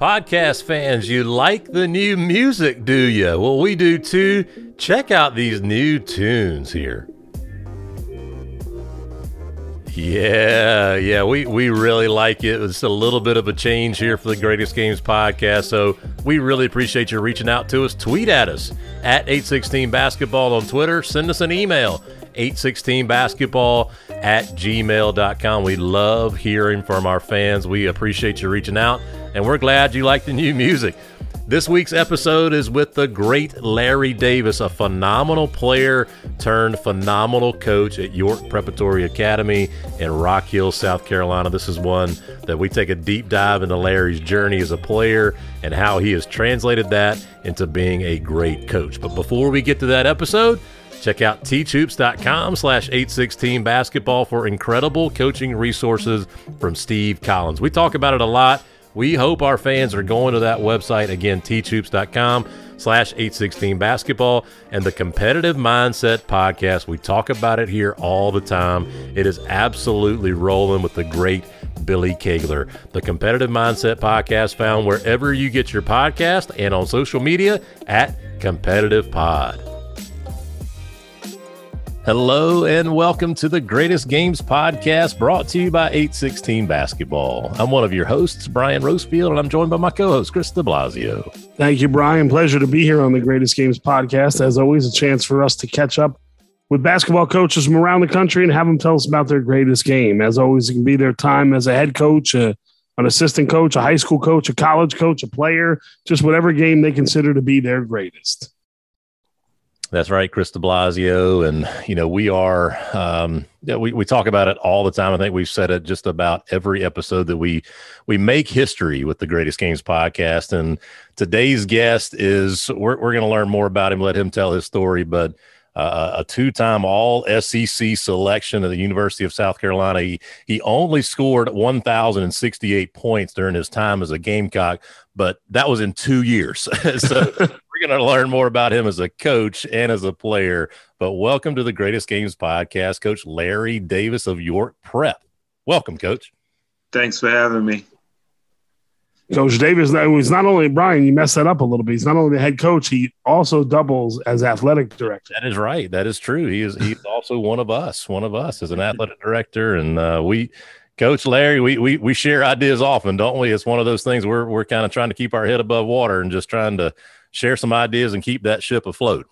Podcast fans, you like the new music, do you? Well, we do too. Check out these new tunes here. Yeah, yeah, we, we really like it. It's a little bit of a change here for the Greatest Games podcast. So we really appreciate you reaching out to us. Tweet at us at 816 basketball on Twitter. Send us an email 816basketball at gmail.com. We love hearing from our fans. We appreciate you reaching out, and we're glad you like the new music. This week's episode is with the great Larry Davis, a phenomenal player turned phenomenal coach at York Preparatory Academy in Rock Hill, South Carolina. This is one that we take a deep dive into Larry's journey as a player and how he has translated that into being a great coach. But before we get to that episode, Check out teachhoops.com slash 816 basketball for incredible coaching resources from Steve Collins. We talk about it a lot. We hope our fans are going to that website again, teachhoops.com slash 816 basketball and the competitive mindset podcast. We talk about it here all the time. It is absolutely rolling with the great Billy Kegler. The competitive mindset podcast found wherever you get your podcast and on social media at competitive pod. Hello and welcome to the Greatest Games podcast brought to you by 816 Basketball. I'm one of your hosts, Brian Rosefield, and I'm joined by my co host, Chris de Blasio. Thank you, Brian. Pleasure to be here on the Greatest Games podcast. As always, a chance for us to catch up with basketball coaches from around the country and have them tell us about their greatest game. As always, it can be their time as a head coach, a, an assistant coach, a high school coach, a college coach, a player, just whatever game they consider to be their greatest. That's right, Chris de Blasio. And, you know, we are, um, yeah, we, we talk about it all the time. I think we've said it just about every episode that we, we make history with the Greatest Games podcast. And today's guest is, we're, we're going to learn more about him, let him tell his story. But uh, a two-time All SEC selection at the University of South Carolina. He, he only scored 1,068 points during his time as a Gamecock, but that was in two years. so going to learn more about him as a coach and as a player. But welcome to the Greatest Games podcast, Coach Larry Davis of York Prep. Welcome, Coach. Thanks for having me. Coach Davis was not only Brian, you messed that up a little bit. He's not only the head coach, he also doubles as athletic director. That is right. That is true. He is he's also one of us, one of us as an athletic director. And uh, we Coach Larry, we, we we share ideas often, don't we? It's one of those things we're we're kind of trying to keep our head above water and just trying to share some ideas and keep that ship afloat.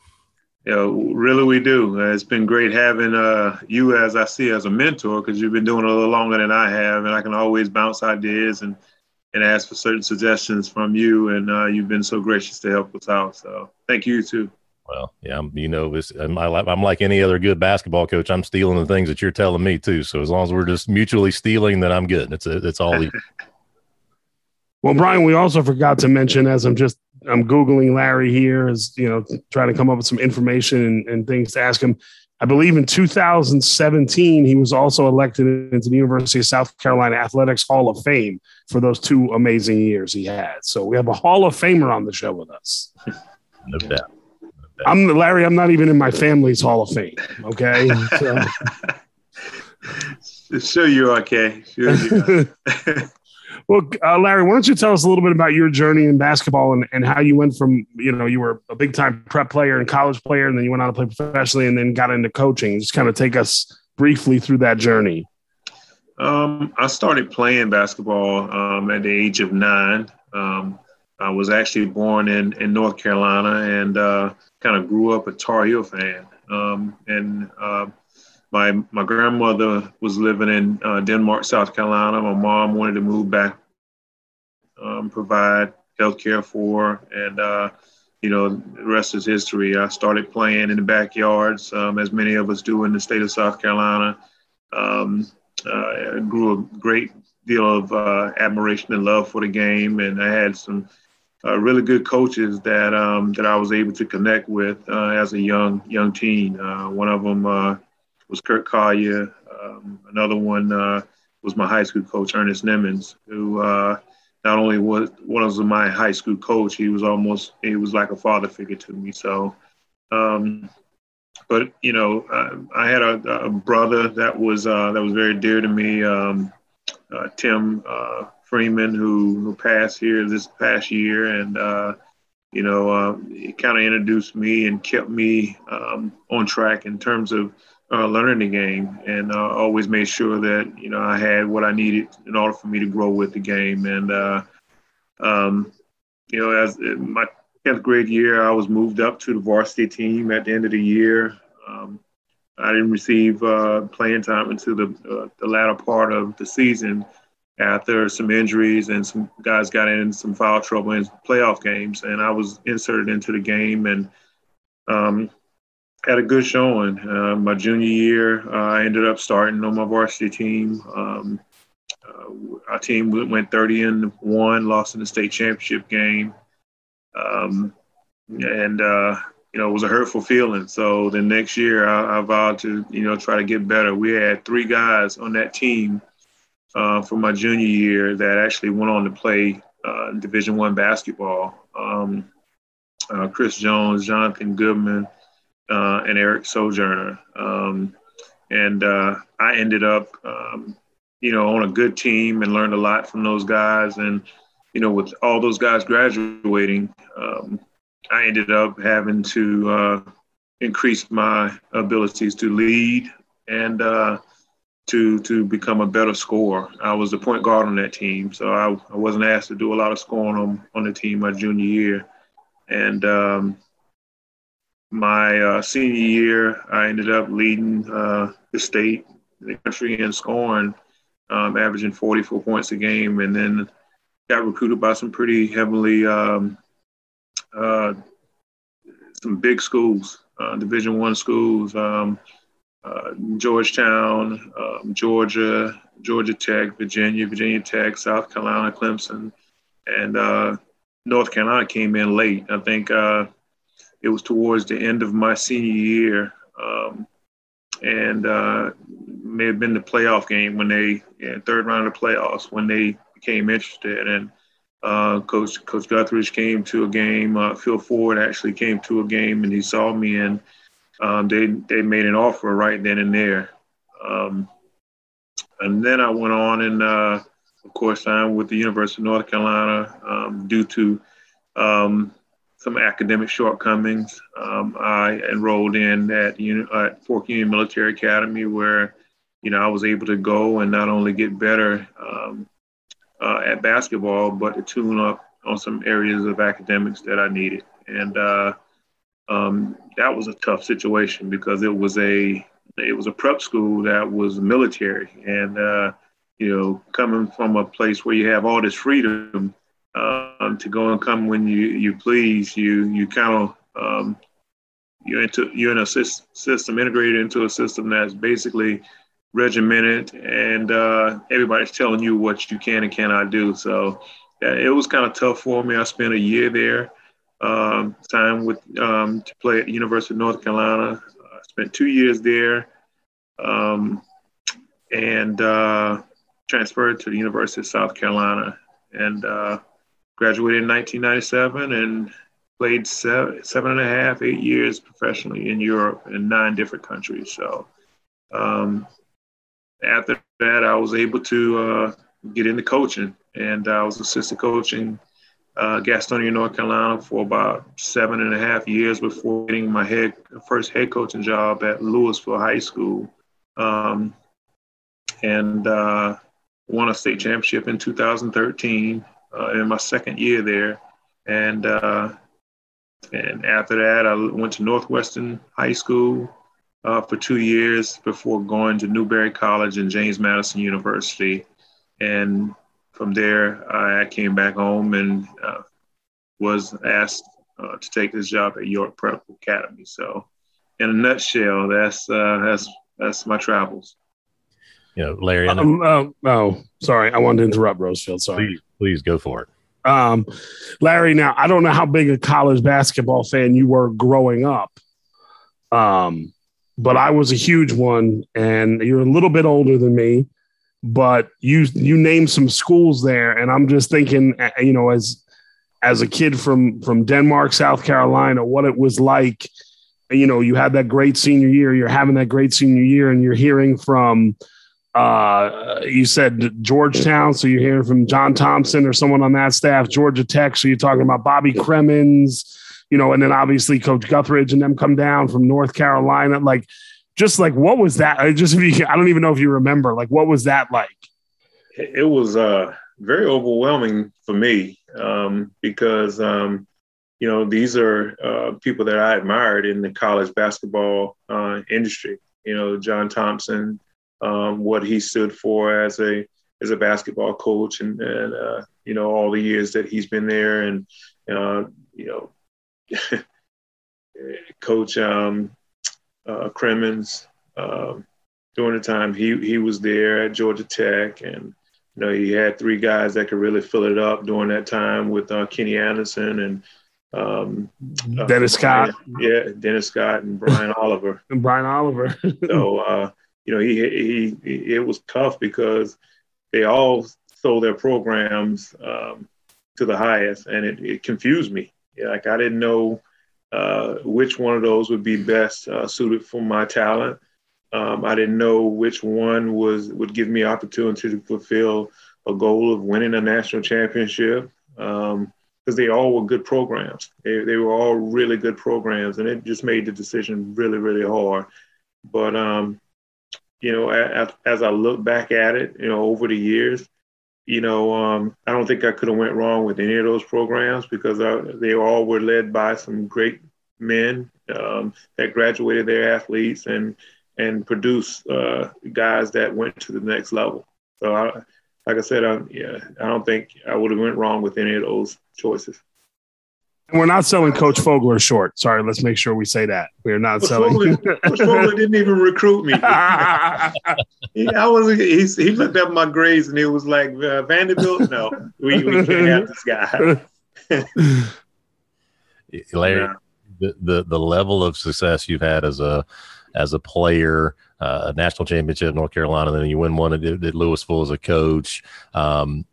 Yeah, really, we do. Uh, it's been great having uh, you as I see as a mentor because you've been doing it a little longer than I have, and I can always bounce ideas and and ask for certain suggestions from you. And uh, you've been so gracious to help us out. So thank you too. Well, yeah, you know, I'm, I'm like any other good basketball coach. I'm stealing the things that you're telling me too. So as long as we're just mutually stealing, then I'm good. It's a, it's all. well, Brian, we also forgot to mention as I'm just I'm googling Larry here as you know trying to come up with some information and, and things to ask him. I believe in 2017 he was also elected into the University of South Carolina Athletics Hall of Fame for those two amazing years he had. So we have a Hall of Famer on the show with us. No doubt. I'm Larry. I'm not even in my family's Hall of Fame. Okay. So. sure you are, okay. Sure you are. Well, uh, Larry, why don't you tell us a little bit about your journey in basketball and, and how you went from, you know, you were a big time prep player and college player, and then you went on to play professionally and then got into coaching. Just kind of take us briefly through that journey. Um, I started playing basketball um, at the age of nine. Um, I was actually born in, in North Carolina and uh, kind of grew up a Tar Heel fan. Um, and uh, my my grandmother was living in uh, Denmark, South Carolina. My mom wanted to move back, um, provide health care for, and uh, you know, the rest is history. I started playing in the backyards, um, as many of us do in the state of South Carolina. Um, uh, I grew a great deal of uh, admiration and love for the game, and I had some uh, really good coaches that um, that I was able to connect with uh, as a young young teen. Uh, one of them uh, was Kurt Collier. Um, another one uh, was my high school coach, Ernest Nimmons, who uh, not only was was my high school coach, he was almost he was like a father figure to me. So, um, but you know, uh, I had a, a, brother that was uh, that was very dear to me, um, uh, Tim uh, Freeman, who who passed here this past year, and uh, you know, it kind of introduced me and kept me um, on track in terms of uh, learning the game, and uh, always made sure that you know I had what I needed in order for me to grow with the game. And uh, um, you know, as my 10th grade year, I was moved up to the varsity team at the end of the year. Um, I didn't receive uh, playing time until the, uh, the latter part of the season after some injuries and some guys got in some foul trouble in playoff games. And I was inserted into the game and um, had a good showing. Uh, my junior year, uh, I ended up starting on my varsity team. Um, uh, our team went 30 and one, lost in the state championship game. Um, and uh, you know, it was a hurtful feeling. So the next year, I, I, vowed to, you know, try to get better. We had three guys on that team uh, for my junior year that actually went on to play uh, Division One basketball. Um, Chris Jones, Jonathan Goodman, uh, and Eric Sojourner. Um, and uh, I ended up, um, you know, on a good team and learned a lot from those guys. And you know, with all those guys graduating, um, I ended up having to uh, increase my abilities to lead and uh, to to become a better scorer. I was the point guard on that team, so I, I wasn't asked to do a lot of scoring on on the team my junior year. And um, my uh, senior year, I ended up leading uh, the state, the country in scoring, um, averaging 44 points a game, and then got recruited by some pretty heavily um, uh, some big schools, uh, Division One schools, um, uh, Georgetown, um, Georgia, Georgia Tech, Virginia, Virginia Tech, South Carolina, Clemson, and uh, North Carolina came in late. I think it was towards the end of my senior year, um, and uh, may have been the playoff game when they yeah, third round of the playoffs when they became interested and uh, Coach Coach Guthridge came to a game. Uh, Phil Ford actually came to a game, and he saw me, and um, they they made an offer right then and there. Um, and then I went on and, uh, of course, signed with the University of North Carolina um, due to um, some academic shortcomings. Um, I enrolled in at, at Fork Union Military Academy, where you know I was able to go and not only get better um, uh, at basketball, but to tune up on some areas of academics that I needed. And uh, um, that was a tough situation because it was a it was a prep school that was military, and uh, you know, coming from a place where you have all this freedom um, to go and come when you you please, you you kind of um, you're into you're in a system integrated into a system that's basically regimented, and uh, everybody's telling you what you can and cannot do. So it was kind of tough for me. I spent a year there, um, time with um, to play at University of North Carolina. I spent two years there, um, and uh, transferred to the University of South Carolina, and uh, graduated in 1997 and played seven, seven and a half, eight years professionally in Europe in nine different countries. So um, after that, I was able to uh, get into coaching, and I was assistant coaching uh, Gastonia, North Carolina, for about seven and a half years before getting my head first head coaching job at Lewisville High School, um, and uh, won a state championship in 2013 uh, in my second year there, and uh, and after that, I went to Northwestern High School uh, for two years before going to Newberry College and James Madison University. And from there, I came back home and uh, was asked uh, to take this job at York Prep Academy. So, in a nutshell, that's uh, that's that's my travels. You know, Larry. Um, oh, oh, sorry, I wanted to interrupt Rosefield. Sorry. Please, please go for it. Um, Larry, now I don't know how big a college basketball fan you were growing up. Um, but I was a huge one, and you're a little bit older than me. But you you named some schools there, and I'm just thinking, you know, as as a kid from from Denmark, South Carolina, what it was like. You know, you had that great senior year. You're having that great senior year, and you're hearing from Uh, you said Georgetown, so you're hearing from John Thompson or someone on that staff. Georgia Tech, so you're talking about Bobby Cremins, you know, and then obviously Coach Guthridge and them come down from North Carolina. Like, just like what was that? I just I don't even know if you remember. Like, what was that like? It was uh, very overwhelming for me um, because um, you know these are uh, people that I admired in the college basketball uh, industry. You know, John Thompson, um, what he stood for as a as a basketball coach, and, and uh, you know all the years that he's been there, and uh, you know, Coach um, uh, Cremins um, during the time he he was there at Georgia Tech, and you know he had three guys that could really fill it up during that time with uh, Kenny Anderson and um, uh, Dennis Scott. Yeah, Dennis Scott and Brian Oliver. And Brian Oliver. so uh, you know he, he, he it was tough because they all sold their programs um, to the highest, and it, it confused me. Like I didn't know uh, which one of those would be best uh, suited for my talent. Um, I didn't know which one was would give me opportunity to fulfill a goal of winning a national championship because um, they all were good programs. They, they were all really good programs, and it just made the decision really, really hard. But um, you know, as, as, I look back at it, you know, over the years, you know, um, I don't think I could have went wrong with any of those programs because I, they all were led by some great men um, that graduated their athletes and and produced uh, guys that went to the next level. So, I, like I said, I, yeah, I don't think I would have went wrong with any of those choices. And we're not selling Coach Fogler short. Sorry, let's make sure we say that we are not Coach selling. Fogler, Coach Fogler didn't even recruit me. he, I was. He, he, looked up my grades and he was like, uh, "Vanderbilt, no, we, we can't have this guy." Larry, yeah. the, the the level of success you've had as a as a player, uh, a national championship in North Carolina, then you win one at, at Lewisville as a coach. Um,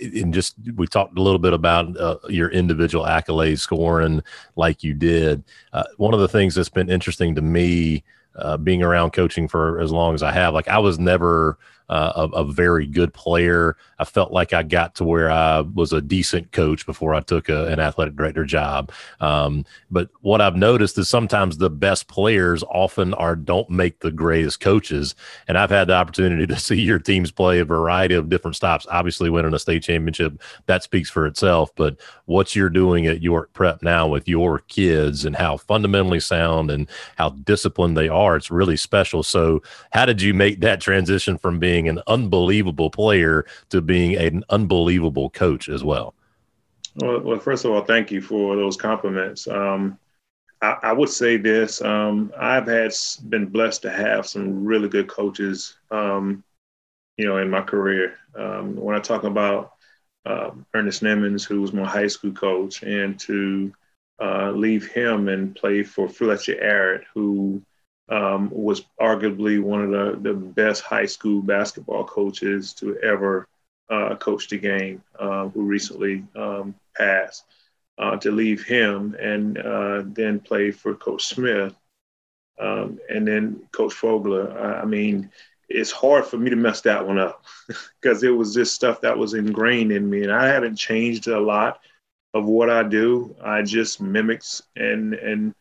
and just we talked a little bit about uh, your individual accolades scoring like you did. Uh, one of the things that's been interesting to me, uh, being around coaching for as long as I have, like I was never uh, a, a, very good player. I felt like I got to where I was a decent coach before I took a, an athletic director job. Um, but what I've noticed is sometimes the best players often are don't make the greatest coaches. And I've had the opportunity to see your teams play a variety of different stops. Obviously, winning a state championship that speaks for itself. But what you're doing at York Prep now with your kids and how fundamentally sound and how disciplined they are, it's really special. So, how did you make that transition from being being an unbelievable player to being an unbelievable coach as well? Well, well first of all, thank you for those compliments. Um, I, I, would say this: um, I've had been blessed to have some really good coaches, um, you know, in my career. Um, when I talk about uh, Ernest Nimmons, who was my high school coach, and to uh, leave him and play for Fletcher Arritt, who um, was arguably one of the, the best high school basketball coaches to ever uh, coach the game, uh, who recently um, passed. Uh, to leave him and uh, then play for Coach Smith um, and then Coach Fogler. I, I mean, it's hard for me to mess that one up because it was just stuff that was ingrained in me, and I haven't changed a lot of what I do. I just mimics and and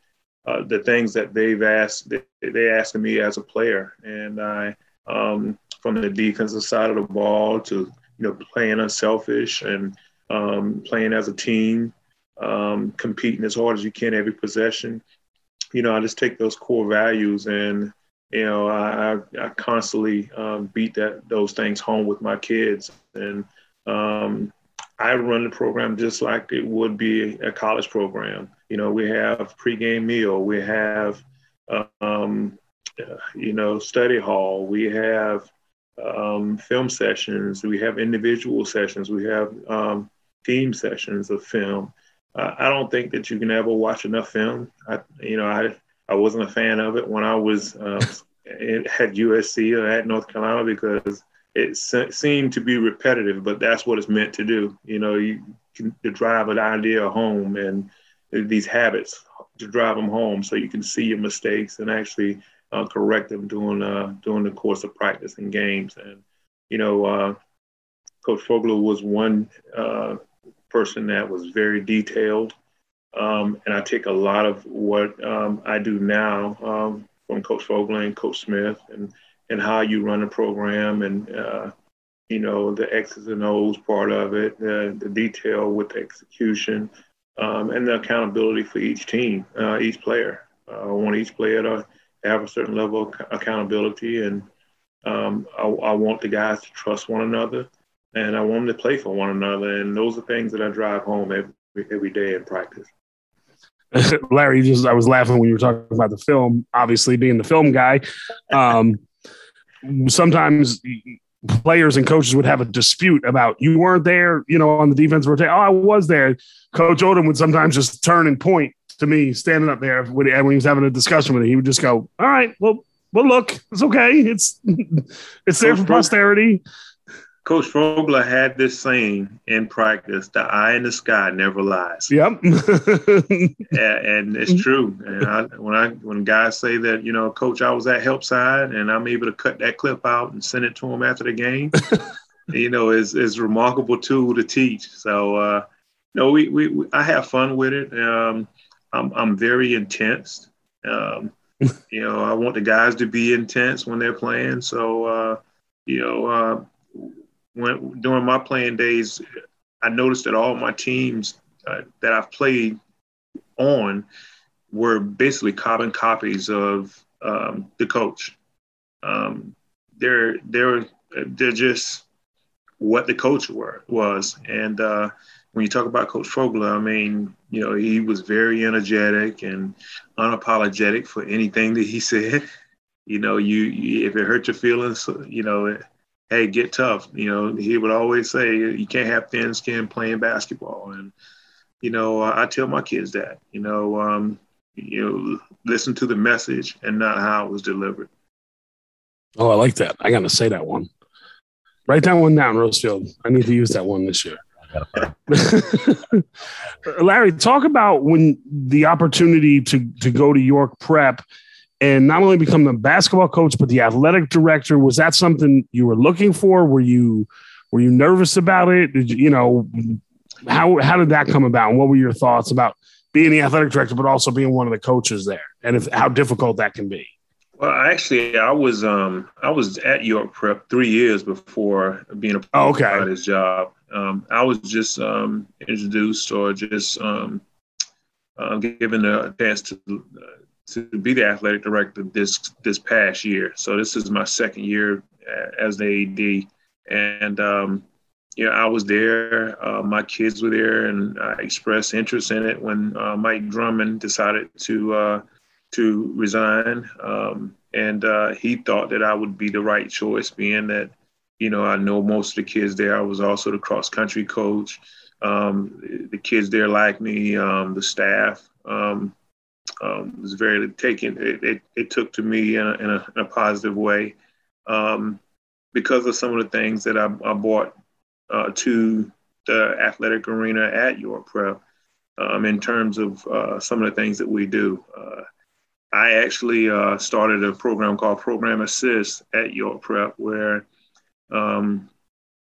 uh, the things that they've asked they, they asked me as a player and i um, from the defensive side of the ball to you know playing unselfish and um, playing as a team um, competing as hard as you can every possession you know i just take those core values and you know i, I constantly um, beat that those things home with my kids and um, I run the program just like it would be a college program. You know, we have pregame meal, we have, um, you know, study hall, we have um, film sessions, we have individual sessions, we have um, team sessions of film. Uh, I don't think that you can ever watch enough film. I, you know, I I wasn't a fan of it when I was uh, at USC or at North Carolina because it seemed to be repetitive, but that's what it's meant to do. You know, you can to drive an idea home and these habits to drive them home so you can see your mistakes and actually uh, correct them during uh, during the course of practice and games. And you know, uh, Coach Fogler was one uh, person that was very detailed, um, and I take a lot of what um, I do now um, from Coach Fogler and Coach Smith, and and how you run a program, and uh, you know the X's and O's part of it, the, the detail with the execution, um, and the accountability for each team, uh, each player. I want each player to have a certain level of accountability, and um, I, I, want the guys to trust one another, and I want them to play for one another. And those are things that I drive home every every day in practice. Larry, just I was laughing when you were talking about the film. Obviously, being the film guy, um, sometimes players and coaches would have a dispute about you weren't there, you know, on the defense rotation. Oh, I was there. Coach Odom would sometimes just turn and point to me standing up there when he, when he was having a discussion with me. He would just go, "All right, well, well, look, it's okay. It's it's there for posterity." Coach Fogler had this saying in practice: "The eye in the sky never lies." Yep, and, and, it's true. And I, when I when guys say that, you know, Coach, I was at help side, and I'm able to cut that clip out and send it to him after the game, you know, is is remarkable tool to teach. So, uh, no, we, we, we I have fun with it. Um, I'm I'm very intense. Um, you know, I want the guys to be intense when they're playing. So, uh, you know, uh, when during my playing days, I noticed that all my teams uh, that I've played on were basically carbon copies of um, the coach. Um, they're they're they're just what the coach were was, and uh, when you talk about Coach Fogler, I mean, you know, he was very energetic and unapologetic for anything that he said. You know, you, you if it hurt your feelings, you know, hey, get tough. You know, he would always say you can't have thin skin playing basketball, and you know, I tell my kids that. You know, um, you know, listen to the message and not how it was delivered. Oh, I like that. I got to say that one. Write that one down, Rosefield. I need to use that one this year. Larry, talk about when the opportunity to to go to York Prep and not only become the basketball coach but the athletic director. Was that something you were looking for? Were you were you nervous about it? Did you, you know how how did that come about? And what were your thoughts about being the athletic director but also being one of the coaches there, and if how difficult that can be? Well, actually, I was um, I was at York Prep three years before being a part oh, okay. of this job. Um, I was just um, introduced or just um, uh, given a chance to uh, to be the athletic director this this past year. So this is my second year as the AD, and um, know I was there. Uh, my kids were there, and I expressed interest in it when uh, Mike Drummond decided to uh, to resign, um, and uh, he thought that I would be the right choice, being that you know, I know most of the kids there. I was also the cross country coach. Um, the kids there like me. Um, the staff um, um was very taken. It, it, it, took to me in a, in a, in a positive way um, because of some of the things that I, I brought uh, to the athletic arena at York Prep um, in terms of uh, some of the things that we do. Uh, I actually uh, started a program called Program Assist at York Prep where um,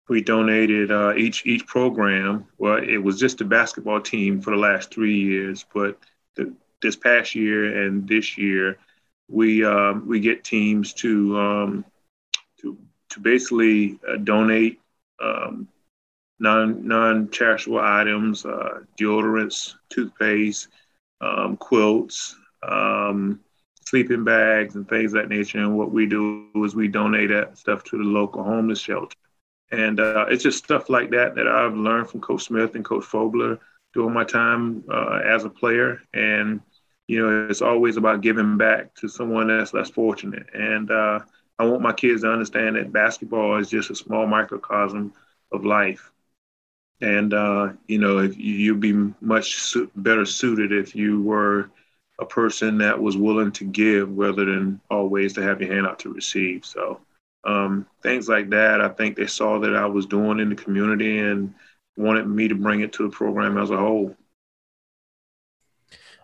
we donated uh, each each program. Well, it was just the basketball team for the last three years, but the, this past year and this year, we um, we get teams to um, to to basically uh, donate um, non non charitable items, uh, deodorants, toothpaste, um, quilts, um, sleeping bags and things of that nature. And what we do is we donate that stuff to the local homeless shelter. And uh, it's just stuff like that that I've learned from Coach Smith and Coach Fogler during my time uh, as a player. And, you know, it's always about giving back to someone that's less fortunate. And uh, I want my kids to understand that basketball is just a small microcosm of life. And, uh, you know, if you'd be much su- better suited if you were a person that was willing to give rather than always to have your hand out to receive. So um, things like that, I think they saw that I was doing in the community and wanted me to bring it to the program as a whole.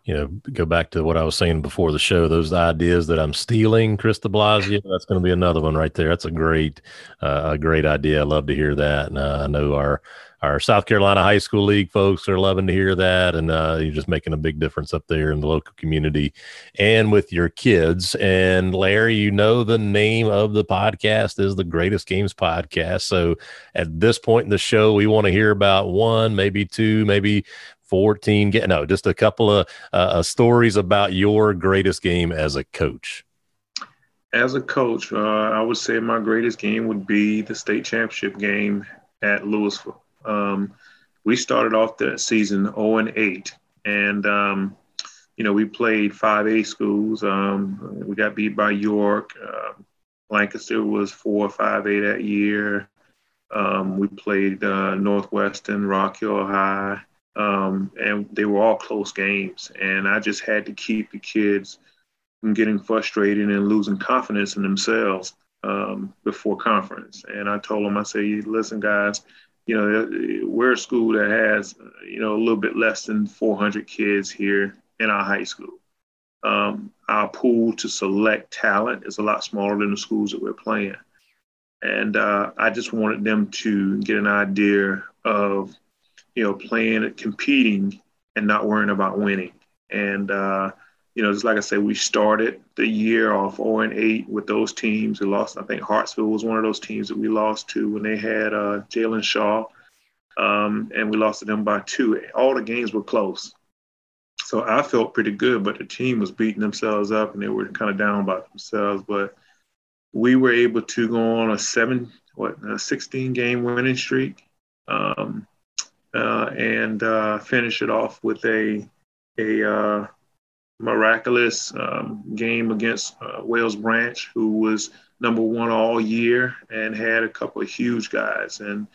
You know, go back to what I was saying before the show, those ideas that I'm stealing, Chris de Blasio, that's going to be another one right there. That's a great, uh, a great idea. I love to hear that. And uh, I know our, our South Carolina High School League folks are loving to hear that. And uh, you're just making a big difference up there in the local community and with your kids. And Larry, you know, the name of the podcast is the Greatest Games Podcast. So at this point in the show, we want to hear about one, maybe two, maybe 14 get no just a couple of uh, uh, stories about your greatest game as a coach. As a coach uh, i would say my greatest game would be the state championship game at lewisville. Um, we started off the season 0 and 8 and um, you know we played 5a schools. Um, we got beat by york. Uh, lancaster was 4 or 5a that year. Um, we played uh, northwestern rock hill high um, and they were all close games. And I just had to keep the kids from getting frustrated and losing confidence in themselves um, before conference. And I told them, I say, listen, guys, you know, we're a school that has, you know, a little bit less than 400 kids here in our high school. Um, our pool to select talent is a lot smaller than the schools that we're playing. And uh, I just wanted them to get an idea of you know, playing, competing, and not worrying about winning. And uh, you know, just like I said, we started the year off 0 and 8 with those teams. We lost, I think Hartsville was one of those teams that we lost to when they had uh, Jalen Shaw, um, and we lost to them by two. All the games were close. So I felt pretty good, but the team was beating themselves up and they were kind of down by themselves. But we were able to go on a seven, what, a 16 game winning streak. Um, and uh, finish it off with a a uh, miraculous um, game against uh, Whale Branch, who was number one all year and had a couple of huge guys. And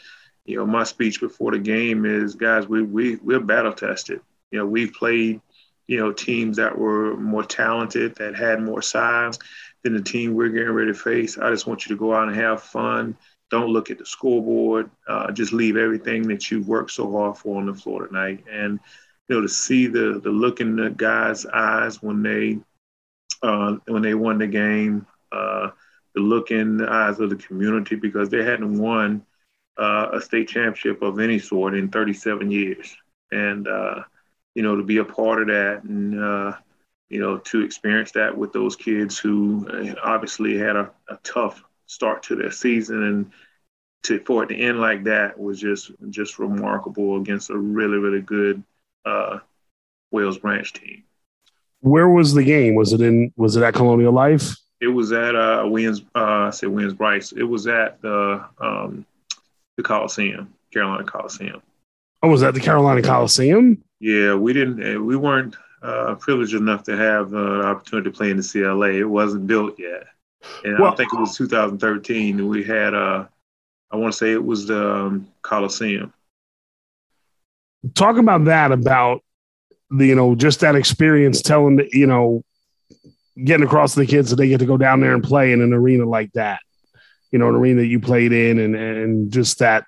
you know, my speech before the game is, guys, we we we're battle tested. You know, we've played you know teams that were more talented, that had more size than the team we're getting ready to face. I just want you to go out and have fun don't look at the scoreboard. Uh, just leave everything that you've worked so hard for on the floor tonight. And you know, to see the the look in the guys' eyes when they uh, when they won the game, uh, the look in the eyes of the community because they hadn't won uh, a state championship of any sort in 37 years, and uh, you know, to be a part of that and uh, you know, to experience that with those kids who obviously had a, a tough start to their season and to for it to end like that was just just remarkable against a really really good uh, Whale Branch team. Where was the game? Was it in? Was it at Colonial Life? It was at uh, Williams. Uh, I said Williams Brice. It was at the um, the Coliseum, Carolina Coliseum. Oh, was that the Carolina Coliseum? Yeah, we didn't. Eh, we weren't uh, privileged enough to have uh, the opportunity to play in the CLA. It wasn't built yet and well, I think it was 2013. We had, uh, I want to say it was the um, Coliseum. Talk about that, about the, you know, just that experience telling, the, you know, getting across to the kids that they get to go down there and play in an arena like that, you know, an arena that you played in and, and just that,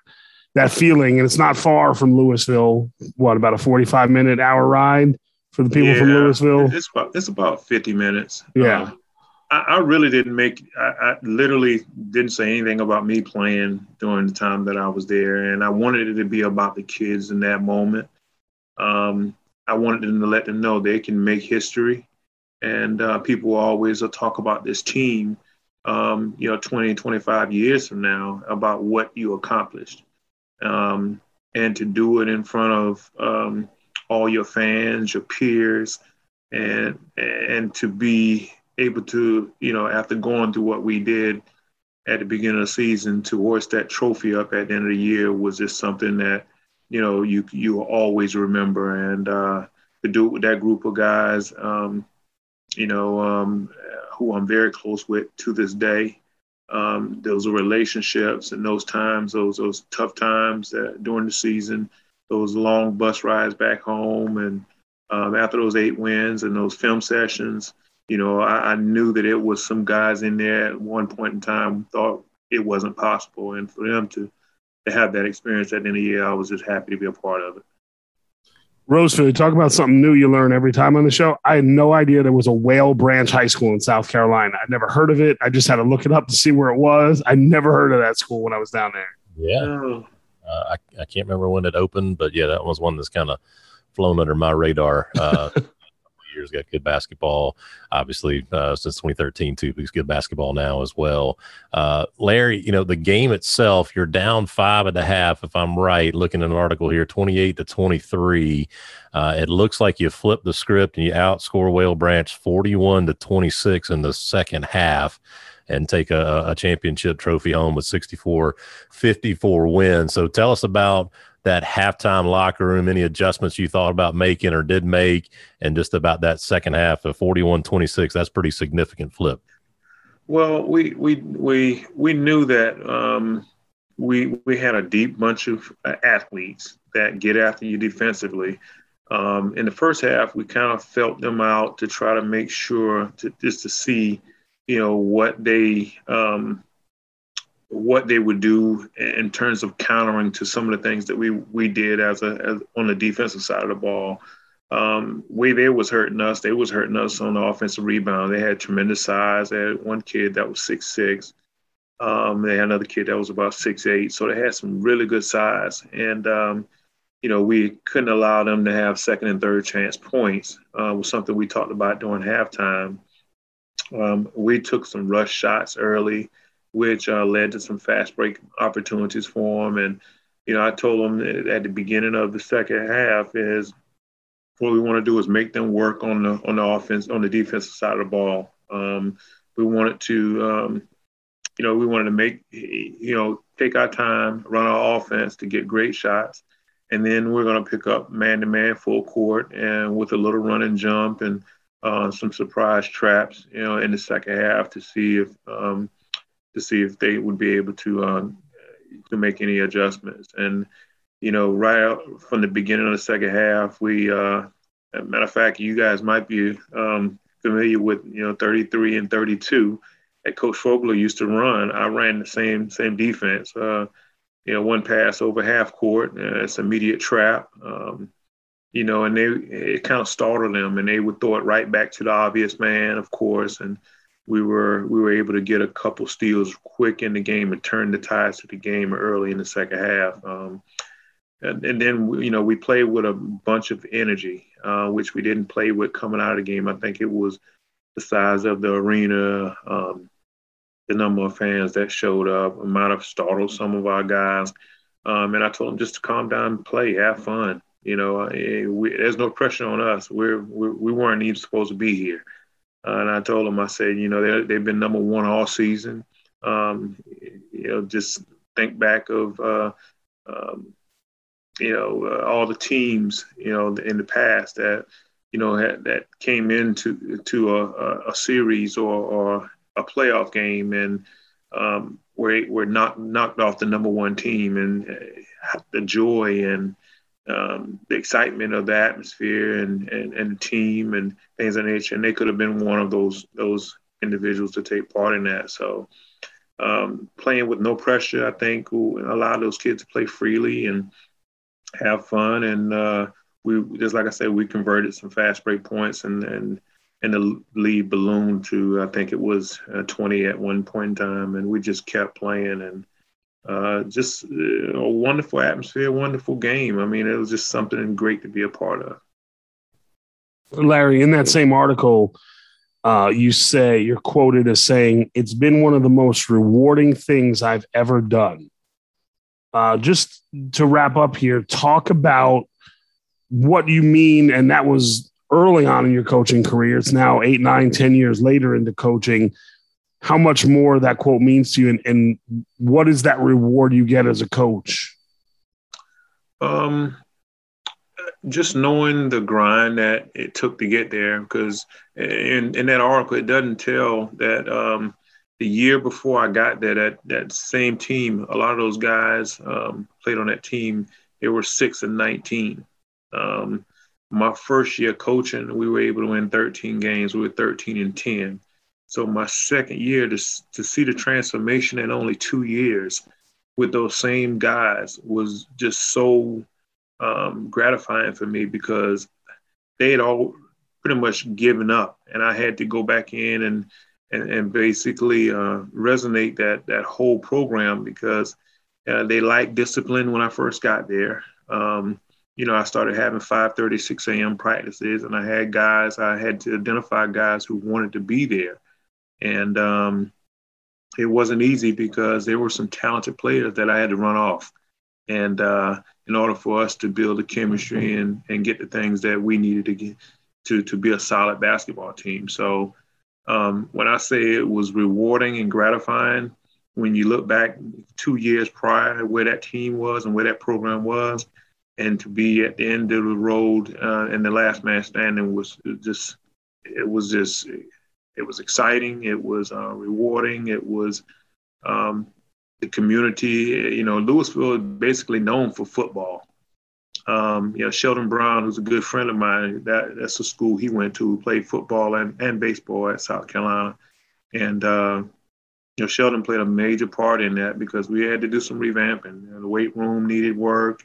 that feeling. And it's not far from Lewisville, what, about a 45 minute hour ride for the people yeah, from Lewisville? It's about, it's about 50 minutes. Yeah. Um, I, I really didn't make. I, I, literally didn't say anything about me playing during the time that I was there, and I wanted it to be about the kids in that moment. Um, I wanted them to let them know they can make history, and uh, people always will talk about this team. Um, you know, 20, 25 years from now about what you accomplished. Um, and to do it in front of um, all your fans, your peers, and and to be able to, you know, after going through what we did at the beginning of the season to hoist that trophy up at the end of the year was just something that, you know, you you always remember. And uh, to do it with that group of guys, um, you know, um, who I'm very close with to this day. Um, those relationships and those times, those those tough times that during the season, those long bus rides back home, and um, after those eight wins and those film sessions, you know, I, I, knew that it was some guys in there at one point in time thought it wasn't possible, and for them to to have that experience at the end of the year, I was just happy to be a part of it. Rosefield, talk about something new you learn every time on the show. I had no idea there was a Whale Branch High School in South Carolina. I'd never heard of it. I just had to look it up to see where it was. I never heard of that school when I was down there. Yeah. Oh. Uh, I, I can't remember when it opened, but yeah, that was one that's kind of flown under my radar. Uh, years. Got good basketball, obviously uh, since 2013 too. He's good basketball now as well. Uh, Larry, you know the game itself, you're down five and a half, if I'm right. Looking at an article here, 28 to 23. Uh, it looks like you flip the script and you outscore Whale Branch 41 to 26 in the second half and take a, a, championship trophy home with 64 54 wins. So tell us about that halftime locker room, any adjustments you thought about making or did make, and just about that second half of 41 26. That's pretty significant flip. Well, we we we we knew that um, we we had a deep bunch of athletes that get after you defensively. Um, in the first half, we kind of felt them out to try to make sure to just to see, you know, what they um, what they would do in terms of countering to some of the things that we we did as a as on the defensive side of the ball. Um, way they was hurting us, they was hurting us on the offensive rebound. They had tremendous size. They had one kid that was six six. Um, they had another kid that was about six eight. So they had some really good size, and um, you know we couldn't allow them to have second and third chance points. Uh, was something we talked about during halftime. Um, we took some rush shots early which uh, led to some fast break opportunities for him. And, you know, I told him at the beginning of the second half is what we want to do is make them work on the on the offense on the defensive side of the ball. Um, we wanted to, um, you know, we wanted to make, you know, take our time, run our offense to get great shots, and then we're going to pick up man to man full court and with a little run and jump and uh, some surprise traps, you know, in the second half to see if um, to see if they would be able to um, to make any adjustments. And you know, right from the beginning of the second half, we uh, matter of fact, you guys might be um, familiar with you know 33 and 32 that Coach Fogler used to run. I ran the same same defense. Uh, you know, one pass over half court, uh, it's immediate trap. Um, you know, and they it kind of startled them, and they would throw it right back to the obvious man, of course, and we were we were able to get a couple steals quick in the game and turn the tides to the game early in the second half. Um, and, and, then you know we played with a bunch of energy, uh, which we didn't play with coming out of the game. I think it was the size of the arena, um, the number of fans that showed up. It might have startled some of our guys. Um, and I told them just to calm down, play, have fun. You know, eh, we, there's no pressure on us. We're, we're we weren't even supposed to be here. Uh, and I told them, I said, you know, they've been number one all season. Um, you know, just think back of, uh, um, you know, uh, all the teams, you know, in the past that, you know, had, that came into to a, a series or, or a playoff game and um, were, were knocked, knocked off the number one team and uh, the joy and, um, the excitement of the atmosphere and, and, and the team and things of nature. And they could have been one of those those individuals to take part in that. So um, playing with no pressure, I think, will allow those kids to play freely and have fun. And uh, we just like I said, we converted some fast break points and and and the lead ballooned to I think it was uh, 20 at one point in time, and we just kept playing and uh, just uh, a wonderful atmosphere, wonderful game. I mean, it was just something great to be a part of. Larry, in that same article, uh, you say you're quoted as saying, "It's been one of the most rewarding things I've ever done." Uh, just to wrap up here, talk about what you mean, and that was early on in your coaching career. It's now eight, nine, ten years later into coaching how much more that quote means to you and, and what is that reward you get as a coach? Um, just knowing the grind that it took to get there, because in, in that article, it doesn't tell that um, the year before I got there, that, that same team, a lot of those guys um, played on that team, they were six and 19. Um, my first year coaching, we were able to win 13 games. We were 13 and 10. So my second year to to see the transformation in only two years with those same guys was just so um, gratifying for me because they had all pretty much given up, and I had to go back in and and, and basically uh, resonate that that whole program because uh, they liked discipline when I first got there. Um, you know, I started having 5:30, 6 a.m. practices, and I had guys. I had to identify guys who wanted to be there, and um, it wasn't easy because there were some talented players that I had to run off, and uh, in order for us to build the chemistry and and get the things that we needed to get to to be a solid basketball team. So um, when I say it was rewarding and gratifying, when you look back two years prior where that team was and where that program was and to be at the end of the road uh, and the last man standing was just it was just it was exciting. It was uh, rewarding. It was um, the community you know lewisville is basically known for football. Um, you know sheldon brown who's a good friend of mine that that's the school he went to played football and, and baseball at south carolina. And uh, you know sheldon played a major part in that because we had to do some revamping. The weight room needed work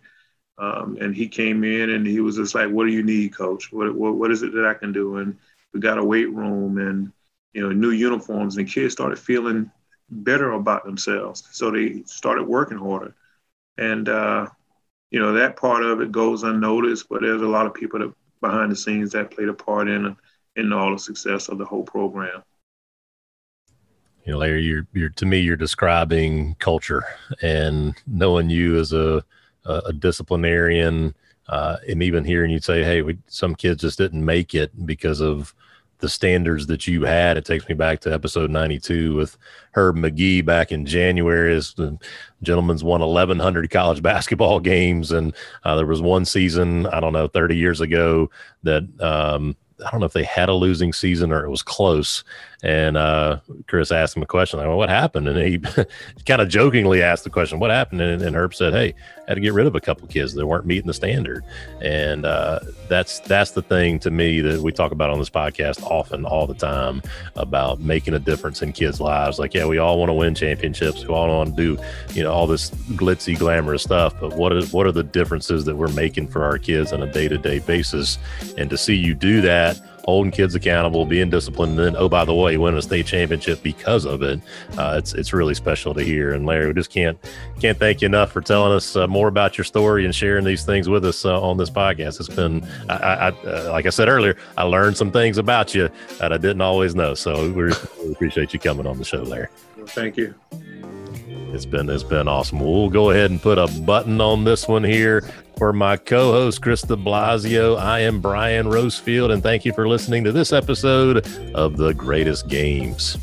um, and he came in and he was just like, "What do you need, Coach? What, what what is it that I can do?" And we got a weight room and you know new uniforms, and kids started feeling better about themselves, so they started working harder. And uh, you know that part of it goes unnoticed, but there's a lot of people that behind the scenes that played a part in in all the success of the whole program. You know, Larry, you're, you're to me, you're describing culture and knowing you as a a, a disciplinarian, uh, and even hearing you say, "Hey, we, some kids just didn't make it because of." The standards that you had. It takes me back to episode 92 with Herb Magee back in January. As the gentleman's won 1,100 college basketball games. And uh, there was one season, I don't know, 30 years ago that um, I don't know if they had a losing season or it was close. And uh, Chris asked him a question, like, well, what happened? And he kind of jokingly asked the question, what happened? And, and, Herb said, hey, I had to get rid of a couple kids that weren't meeting the standard. And uh, that's that's the thing to me that we talk about on this podcast often, all the time, about making a difference in kids' lives. Like, yeah, we all want to win championships. We all want to do, you know, all this glitzy, glamorous stuff. But what is what are the differences that we're making for our kids on a day to day basis? And to see you do that holding kids accountable, being disciplined, and then oh by the way, win a state championship because of it. Uh, it's it's really special to hear. And Larry, we just can't can't thank you enough for telling us uh, more about your story and sharing these things with us uh, on this podcast. It's been, I, I uh, like I said earlier, I learned some things about you that I didn't always know. So we really appreciate you coming on the show, Larry. thank you. It's been it's been awesome. We'll go ahead and put a button on this one here. For my co host, Krista Blasio, I am Brian Rosefield, and thank you for listening to this episode of The Greatest Games.